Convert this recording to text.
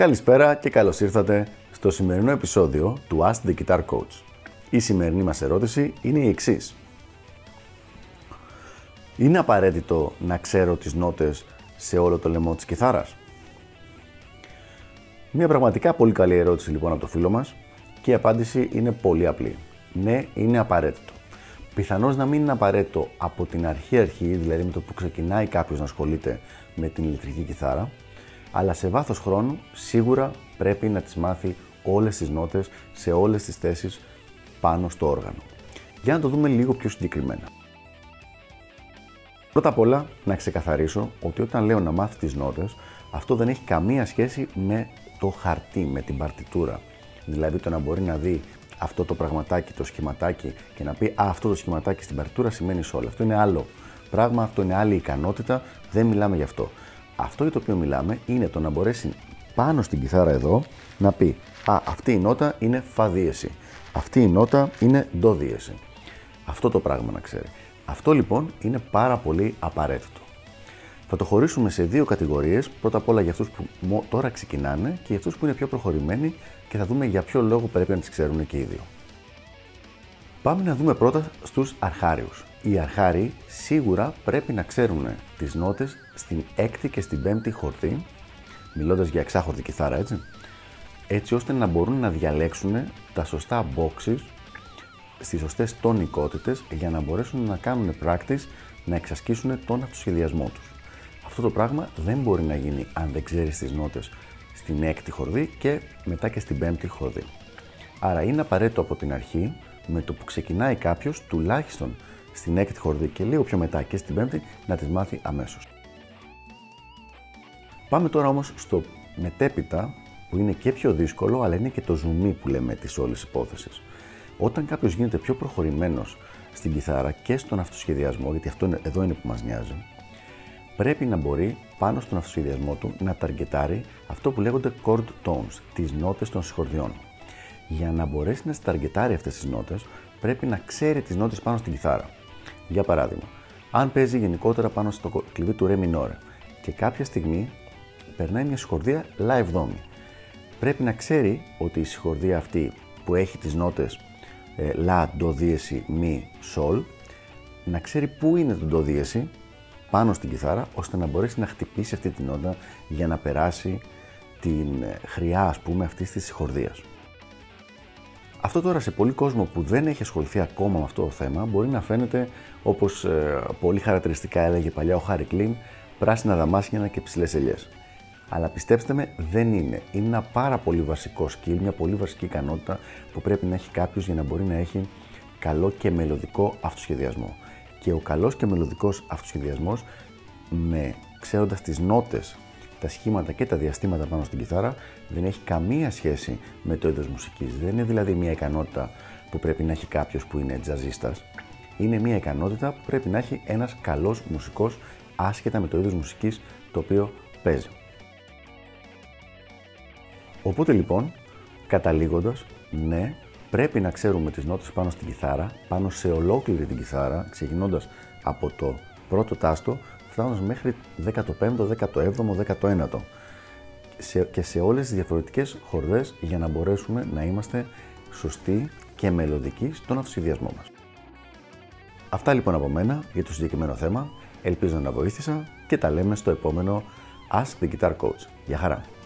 Καλησπέρα και καλώς ήρθατε στο σημερινό επεισόδιο του Ask the Guitar Coach. Η σημερινή μας ερώτηση είναι η εξής. Είναι απαραίτητο να ξέρω τις νότες σε όλο το λαιμό της κιθάρας; Μια πραγματικά πολύ καλή ερώτηση λοιπόν από το φίλο μας και η απάντηση είναι πολύ απλή. Ναι, είναι απαραίτητο. Πιθανώς να μην είναι απαραίτητο από την αρχή αρχή, δηλαδή με το που ξεκινάει κάποιος να ασχολείται με την ηλεκτρική κιθάρα, αλλά σε βάθος χρόνου σίγουρα πρέπει να τις μάθει όλες τις νότες σε όλες τις θέσεις πάνω στο όργανο. Για να το δούμε λίγο πιο συγκεκριμένα. Πρώτα απ' όλα να ξεκαθαρίσω ότι όταν λέω να μάθει τις νότες, αυτό δεν έχει καμία σχέση με το χαρτί, με την παρτιτούρα. Δηλαδή το να μπορεί να δει αυτό το πραγματάκι, το σχηματάκι και να πει Α, αυτό το σχηματάκι στην παρτιτούρα σημαίνει σόλ. Αυτό είναι άλλο πράγμα, αυτό είναι άλλη ικανότητα, δεν μιλάμε γι' αυτό. Αυτό για το οποίο μιλάμε είναι το να μπορέσει πάνω στην κιθάρα εδώ να πει Α, αυτή η νότα είναι φα δίεση. Αυτή η νότα είναι ντο δίεση. Αυτό το πράγμα να ξέρει. Αυτό λοιπόν είναι πάρα πολύ απαραίτητο. Θα το χωρίσουμε σε δύο κατηγορίες, πρώτα απ' όλα για αυτούς που τώρα ξεκινάνε και για αυτούς που είναι πιο προχωρημένοι και θα δούμε για ποιο λόγο πρέπει να τις ξέρουν και οι δύο. Πάμε να δούμε πρώτα στους αρχάριους. Οι αρχάριοι σίγουρα πρέπει να ξέρουν τις νότες στην έκτη και στην πέμπτη χορδή, μιλώντας για εξάχορδη κιθάρα έτσι, έτσι ώστε να μπορούν να διαλέξουν τα σωστά boxes στις σωστές τονικότητες για να μπορέσουν να κάνουν practice να εξασκήσουν τον αυτοσχεδιασμό τους. Αυτό το πράγμα δεν μπορεί να γίνει αν δεν ξέρεις τις νότες στην έκτη χορδή και μετά και στην πέμπτη χορδή. Άρα είναι απαραίτητο από την αρχή, με το που ξεκινάει κάποιος, τουλάχιστον στην έκτη χορδή και λίγο πιο μετά και στην πέμπτη, να τις μάθει αμέσως. Πάμε τώρα όμως στο μετέπειτα που είναι και πιο δύσκολο, αλλά είναι και το ζουμί που λέμε της όλης υπόθεσης. Όταν κάποιος γίνεται πιο προχωρημένος στην κιθάρα και στον αυτοσχεδιασμό, γιατί αυτό εδώ είναι που μας νοιάζει, πρέπει να μπορεί πάνω στον αυτοσχεδιασμό του να ταργκετάρει αυτό που λέγονται chord tones, τις νότες των συγχορδιών. Για να μπορέσει να σταργετάρει αυτές τις νότες, πρέπει να ξέρει τις νότες πάνω στην κιθάρα. Για παράδειγμα, αν παίζει γενικότερα πάνω στο κλειδί του Re minore και κάποια στιγμή περνάει μια συγχορδία La εβδόμη. Πρέπει να ξέρει ότι η συγχορδία αυτή που έχει τις νότες ε, La, Do δίεση, Mi, Sol, να ξέρει πού είναι το Do δίεση πάνω στην κιθάρα, ώστε να μπορέσει να χτυπήσει αυτή την νότα για να περάσει την ε, χρειά, ας πούμε, αυτής της συγχορδίας. Αυτό τώρα σε πολύ κόσμο που δεν έχει ασχοληθεί ακόμα με αυτό το θέμα μπορεί να φαίνεται όπως ε, πολύ χαρακτηριστικά έλεγε παλιά ο Χάρη Κλίν, πράσινα δαμάσια και ψηλές ελιές. Αλλά πιστέψτε με, δεν είναι. Είναι ένα πάρα πολύ βασικό skill, μια πολύ βασική ικανότητα που πρέπει να έχει κάποιος για να μπορεί να έχει καλό και μελλοντικό αυτοσχεδιασμό. Και ο καλός και μελλοντικός αυτοσχεδιασμός, με ξέροντας τις νότες, τα σχήματα και τα διαστήματα πάνω στην κιθάρα, δεν έχει καμία σχέση με το είδος μουσικής. Δεν είναι δηλαδή μια ικανότητα που πρέπει να έχει κάποιος που είναι τζαζίστας. Είναι μια ικανότητα που πρέπει να έχει ένας καλός μουσικός άσχετα με το είδος μουσικής το οποίο παίζει. Οπότε λοιπόν, καταλήγοντας, ναι, πρέπει να ξέρουμε τις νότες πάνω στην κιθάρα, πάνω σε ολόκληρη την κιθάρα, ξεκινώντας από το πρώτο τάστο, φτάνοντας μέχρι 15ο, 17ο, 19ο και σε όλες τις διαφορετικές χορδές για να μπορέσουμε να είμαστε σωστοί και μελλοντικοί στον αυτοσυδιασμό μας. Αυτά λοιπόν από μένα για το συγκεκριμένο θέμα. Ελπίζω να βοήθησα και τα λέμε στο επόμενο Ask the Guitar Coach. Γεια χαρά!